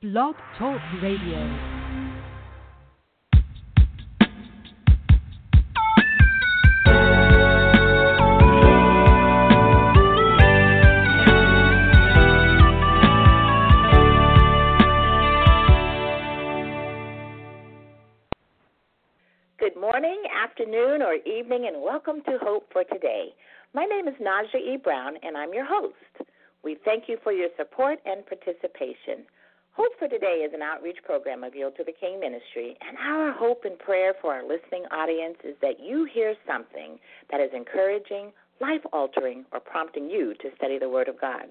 Blog Talk Radio. Good morning, afternoon, or evening, and welcome to Hope for Today. My name is Naja E. Brown, and I'm your host. We thank you for your support and participation. Hope for Today is an outreach program of Yield to the King Ministry, and our hope and prayer for our listening audience is that you hear something that is encouraging, life altering, or prompting you to study the Word of God.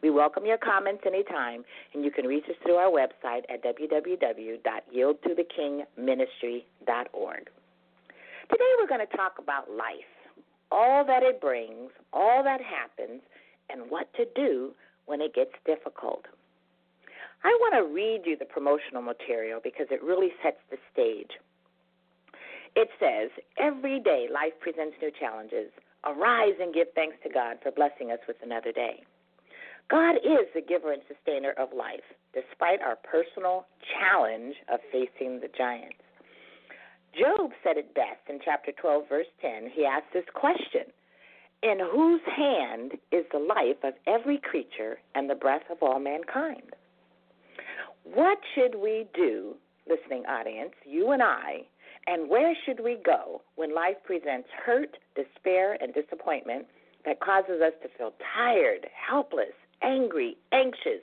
We welcome your comments anytime, and you can reach us through our website at www.yieldtothekingministry.org. Today we're going to talk about life, all that it brings, all that happens, and what to do when it gets difficult. I want to read you the promotional material because it really sets the stage. It says, Every day life presents new challenges. Arise and give thanks to God for blessing us with another day. God is the giver and sustainer of life, despite our personal challenge of facing the giants. Job said it best in chapter 12, verse 10. He asked this question In whose hand is the life of every creature and the breath of all mankind? What should we do, listening audience, you and I, and where should we go when life presents hurt, despair, and disappointment that causes us to feel tired, helpless, angry, anxious,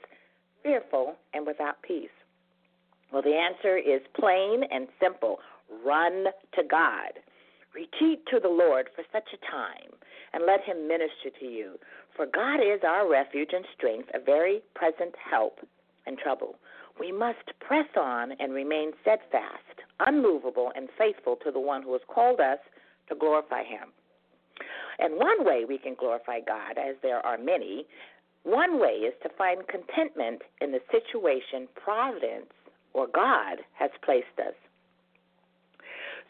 fearful, and without peace? Well, the answer is plain and simple run to God. Retreat to the Lord for such a time and let Him minister to you. For God is our refuge and strength, a very present help in trouble. We must press on and remain steadfast, unmovable, and faithful to the one who has called us to glorify Him. And one way we can glorify God, as there are many, one way is to find contentment in the situation Providence or God has placed us.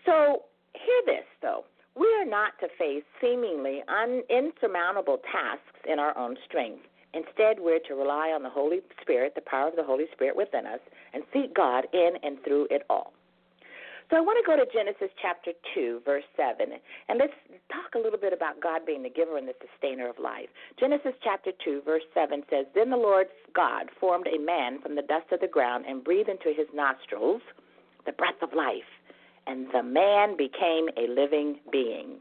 So, hear this though. We are not to face seemingly un- insurmountable tasks in our own strength. Instead, we're to rely on the Holy Spirit, the power of the Holy Spirit within us, and seek God in and through it all. So I want to go to Genesis chapter 2, verse 7, and let's talk a little bit about God being the giver and the sustainer of life. Genesis chapter 2, verse 7 says, Then the Lord God formed a man from the dust of the ground and breathed into his nostrils the breath of life, and the man became a living being.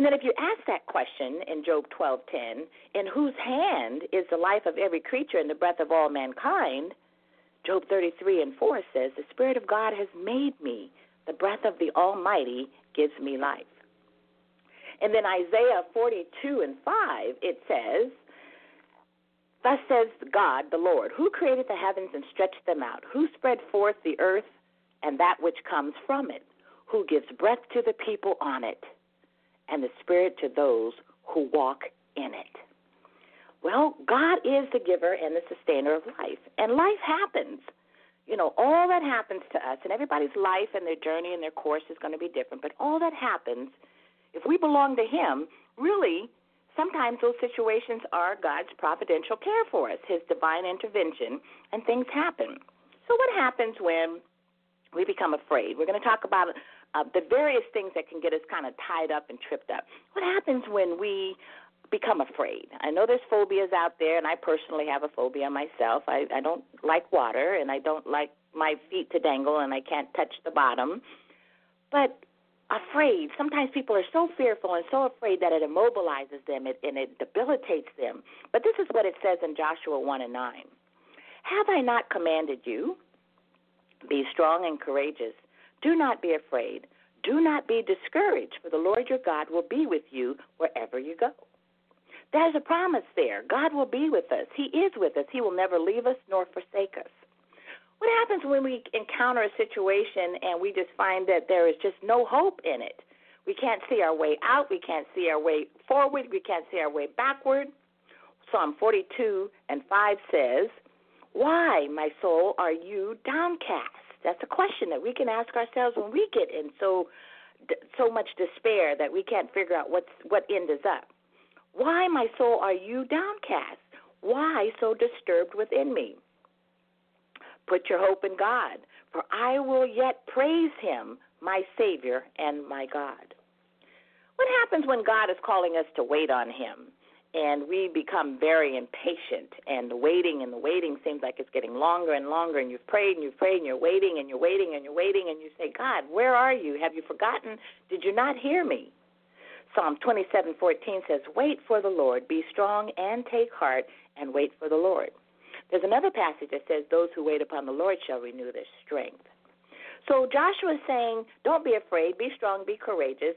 And then if you ask that question in Job 12:10, in whose hand is the life of every creature and the breath of all mankind? Job 33 and 4 says, The Spirit of God has made me. The breath of the Almighty gives me life. And then Isaiah 42 and 5, it says, Thus says God, the Lord, who created the heavens and stretched them out, who spread forth the earth and that which comes from it, who gives breath to the people on it, and the spirit to those who walk in it. Well, God is the giver and the sustainer of life, and life happens. You know, all that happens to us, and everybody's life and their journey and their course is going to be different, but all that happens, if we belong to Him, really, sometimes those situations are God's providential care for us, His divine intervention, and things happen. So, what happens when we become afraid? We're going to talk about uh, the various things that can get us kind of tied up and tripped up. What happens when we become afraid? I know there's phobias out there, and I personally have a phobia myself. I, I don't like water, and I don't like my feet to dangle, and I can't touch the bottom. But afraid, sometimes people are so fearful and so afraid that it immobilizes them and it debilitates them. But this is what it says in Joshua 1 and 9. Have I not commanded you? Be strong and courageous. Do not be afraid. Do not be discouraged, for the Lord your God will be with you wherever you go. There's a promise there. God will be with us. He is with us. He will never leave us nor forsake us. What happens when we encounter a situation and we just find that there is just no hope in it? We can't see our way out. We can't see our way forward. We can't see our way backward. Psalm 42 and 5 says, Why, my soul, are you downcast? That's a question that we can ask ourselves when we get in so so much despair that we can't figure out what's what end is up. Why, my soul, are you downcast? Why so disturbed within me? Put your hope in God, for I will yet praise him, my Savior and my God. What happens when God is calling us to wait on him? And we become very impatient and the waiting and the waiting. Seems like it's getting longer and longer and you've prayed and you've prayed and you're waiting and you're waiting and you're waiting and you say god where are you? Have you forgotten? Did you not hear me? Psalm 27:14 says wait for the lord be strong and take heart and wait for the lord. There's another passage that says those who wait upon the lord shall renew their strength. So joshua is saying don't be afraid be strong be courageous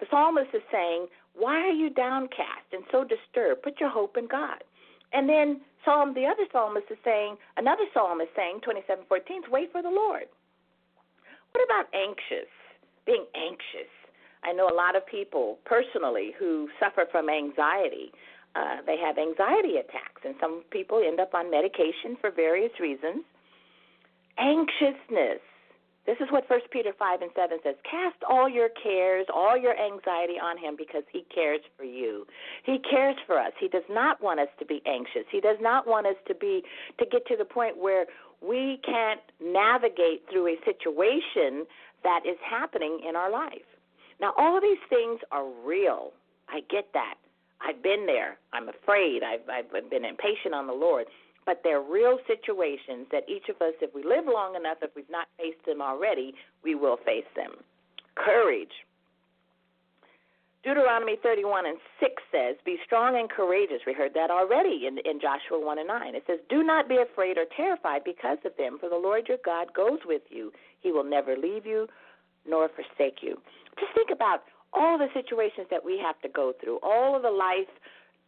the psalmist is saying why are you downcast and so disturbed? Put your hope in God. And then Psalm, the other psalmist is saying, another psalm is saying, 27:14, wait for the Lord. What about anxious? Being anxious. I know a lot of people personally who suffer from anxiety. Uh, they have anxiety attacks, and some people end up on medication for various reasons. Anxiousness this is what First Peter five and seven says. Cast all your cares, all your anxiety on him because he cares for you. He cares for us. He does not want us to be anxious. He does not want us to be to get to the point where we can't navigate through a situation that is happening in our life. Now all of these things are real. I get that. I've been there. I'm afraid. I've I've been impatient on the Lord but they're real situations that each of us, if we live long enough, if we've not faced them already, we will face them. Courage. Deuteronomy 31 and 6 says, Be strong and courageous. We heard that already in, in Joshua 1 and 9. It says, Do not be afraid or terrified because of them, for the Lord your God goes with you. He will never leave you nor forsake you. Just think about all the situations that we have to go through, all of the life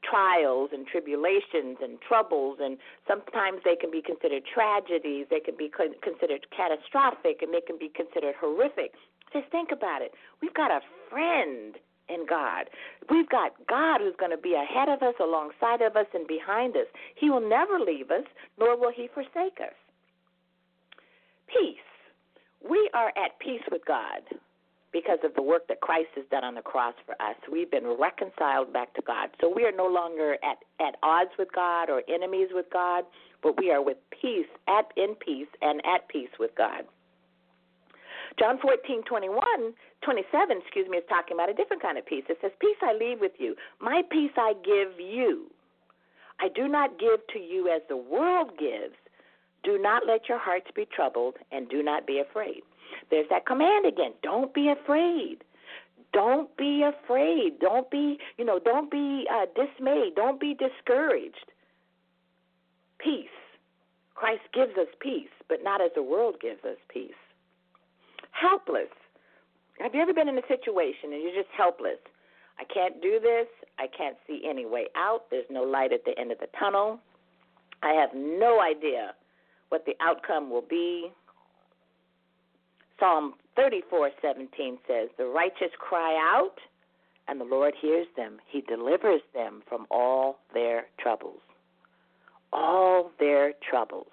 trials and tribulations and troubles, and sometimes they can be considered tragedies, they can be considered catastrophic, and they can be considered horrific. Just think about it. We've got a friend in God. We've got God who's going to be ahead of us, alongside of us, and behind us. He will never leave us, nor will He forsake us. Peace. We are at peace with God because of the work that Christ has done on the cross for us. We've been reconciled back to God. So we are no longer at, at odds with God or enemies with God, but we are with peace, at in peace and at peace with God. John 14, 21, 27, excuse me, is talking about a different kind of peace. It says, Peace I leave with you. My peace I give you. I do not give to you as the world gives. Do not let your hearts be troubled, and do not be afraid. There's that command again. Don't be afraid. Don't be afraid. Don't be, you know, don't be uh, dismayed. Don't be discouraged. Peace. Christ gives us peace, but not as the world gives us peace. Helpless. Have you ever been in a situation and you're just helpless? I can't do this. I can't see any way out. There's no light at the end of the tunnel. I have no idea what the outcome will be. Psalm 34:17 says, "The righteous cry out, and the Lord hears them. He delivers them from all their troubles." All their troubles.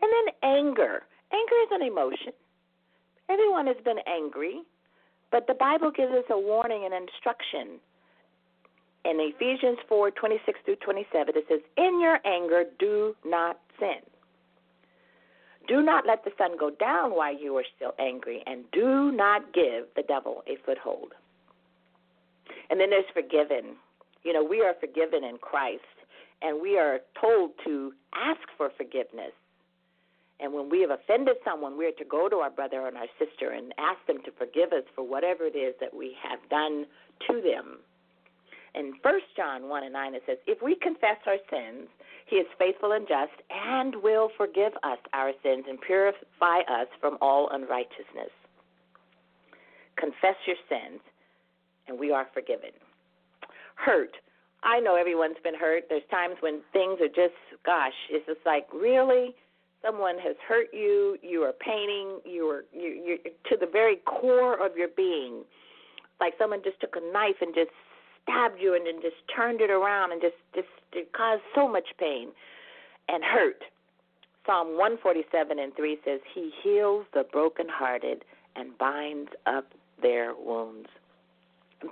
And then anger. Anger is an emotion. Everyone has been angry, but the Bible gives us a warning and instruction. In Ephesians 4:26 through 27, it says, "In your anger, do not sin." Do not let the sun go down while you are still angry, and do not give the devil a foothold. And then there's forgiven. You know, we are forgiven in Christ, and we are told to ask for forgiveness. And when we have offended someone, we are to go to our brother and our sister and ask them to forgive us for whatever it is that we have done to them. In 1 John 1 and 9, it says, If we confess our sins, he is faithful and just and will forgive us our sins and purify us from all unrighteousness. Confess your sins, and we are forgiven. Hurt. I know everyone's been hurt. There's times when things are just, gosh, it's just like, really? Someone has hurt you. You are paining. You are you, you're to the very core of your being. Like someone just took a knife and just stabbed you and then just turned it around and just just it caused so much pain and hurt. Psalm 147 and 3 says, He heals the brokenhearted and binds up their wounds.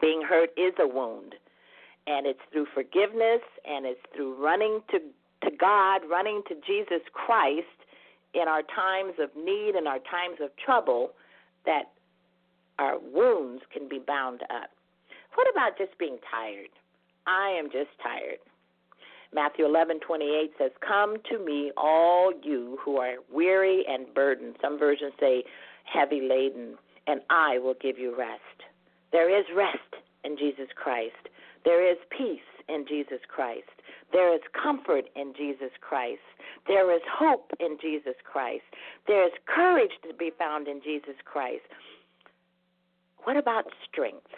Being hurt is a wound, and it's through forgiveness and it's through running to, to God, running to Jesus Christ, in our times of need and our times of trouble that our wounds can be bound up. What about just being tired? I am just tired. Matthew 11:28 says, "Come to me, all you who are weary and burdened." Some versions say heavy laden, and I will give you rest. There is rest in Jesus Christ. There is peace in Jesus Christ. There is comfort in Jesus Christ. There is hope in Jesus Christ. There is courage to be found in Jesus Christ. What about strength?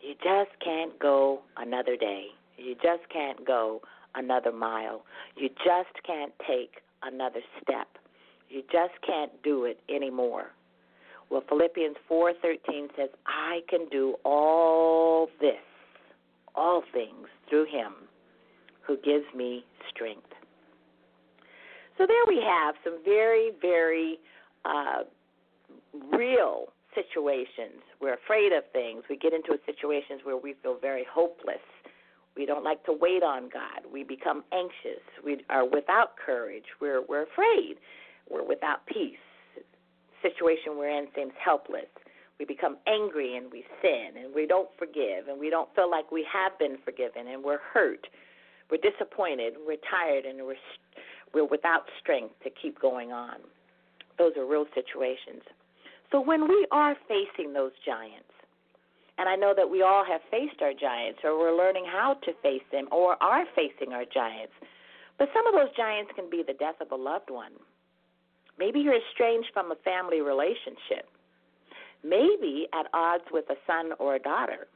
You just can't go another day. You just can't go another mile. You just can't take another step. You just can't do it anymore. Well, Philippians 4:13 says, "I can do all this, all things through him who gives me strength." So there we have some very, very uh, real situations. We're afraid of things. We get into situations where we feel very hopeless. We don't like to wait on God. We become anxious. We are without courage. We're we're afraid. We're without peace. The situation we're in seems helpless. We become angry and we sin and we don't forgive and we don't feel like we have been forgiven and we're hurt. We're disappointed. We're tired and we're we're without strength to keep going on. Those are real situations. So when we are facing those giants, and I know that we all have faced our giants, or we're learning how to face them, or are facing our giants, but some of those giants can be the death of a loved one. Maybe you're estranged from a family relationship. Maybe at odds with a son or a daughter.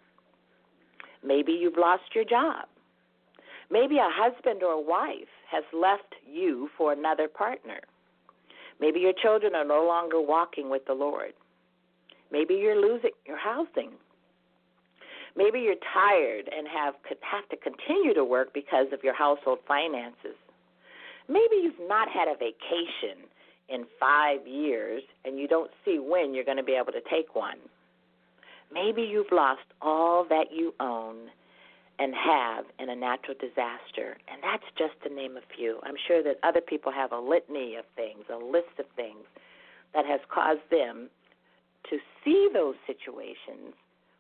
Maybe you've lost your job. Maybe a husband or a wife has left you for another partner. Maybe your children are no longer walking with the Lord. Maybe you're losing your housing. Maybe you're tired and have have to continue to work because of your household finances. Maybe you've not had a vacation in 5 years and you don't see when you're going to be able to take one. Maybe you've lost all that you own and have in a natural disaster. And that's just to name a few. I'm sure that other people have a litany of things, a list of things that has caused them to see those situations,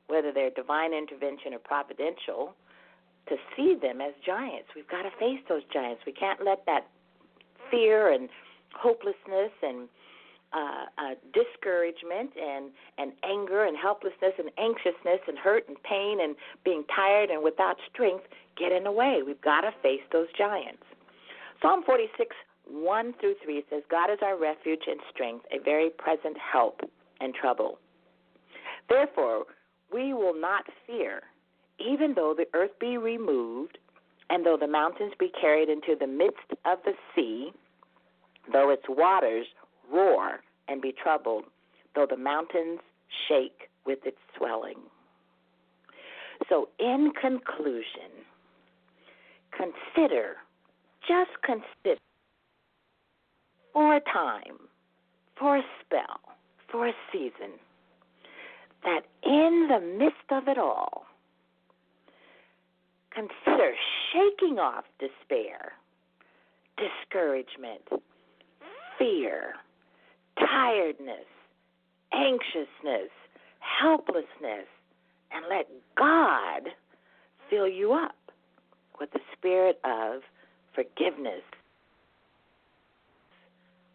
whether they're divine intervention or providential, to see them as giants. We've got to face those giants. We can't let that fear and hopelessness and uh, uh, discouragement and, and anger and helplessness and anxiousness and hurt and pain and being tired and without strength get in the way. We've got to face those giants. Psalm 46, 1 through 3 says, God is our refuge and strength, a very present help in trouble. Therefore, we will not fear, even though the earth be removed, and though the mountains be carried into the midst of the sea, though its waters roar and be troubled, though the mountains shake with its swelling. So, in conclusion, consider, just consider, for a time, for a spell, for a season, that in the midst of it all, consider shaking off despair, discouragement, fear, tiredness, anxiousness, helplessness, and let God fill you up with the spirit of forgiveness,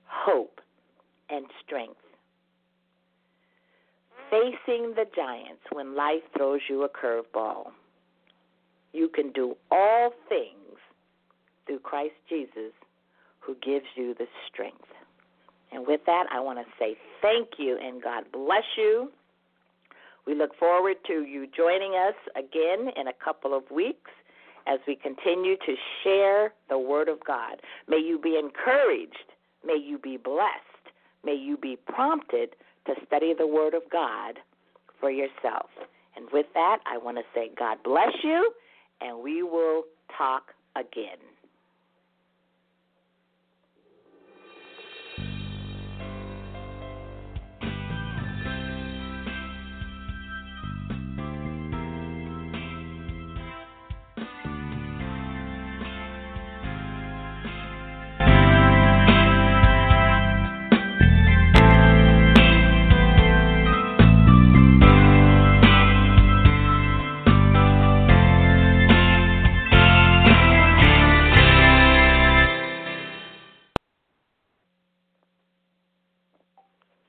hope, and strength. Facing the giants when life throws you a curveball. You can do all things through Christ Jesus who gives you the strength. And with that, I want to say thank you and God bless you. We look forward to you joining us again in a couple of weeks as we continue to share the Word of God. May you be encouraged. May you be blessed. May you be prompted to study the Word of God for yourself. And with that, I want to say God bless you, and we will talk again.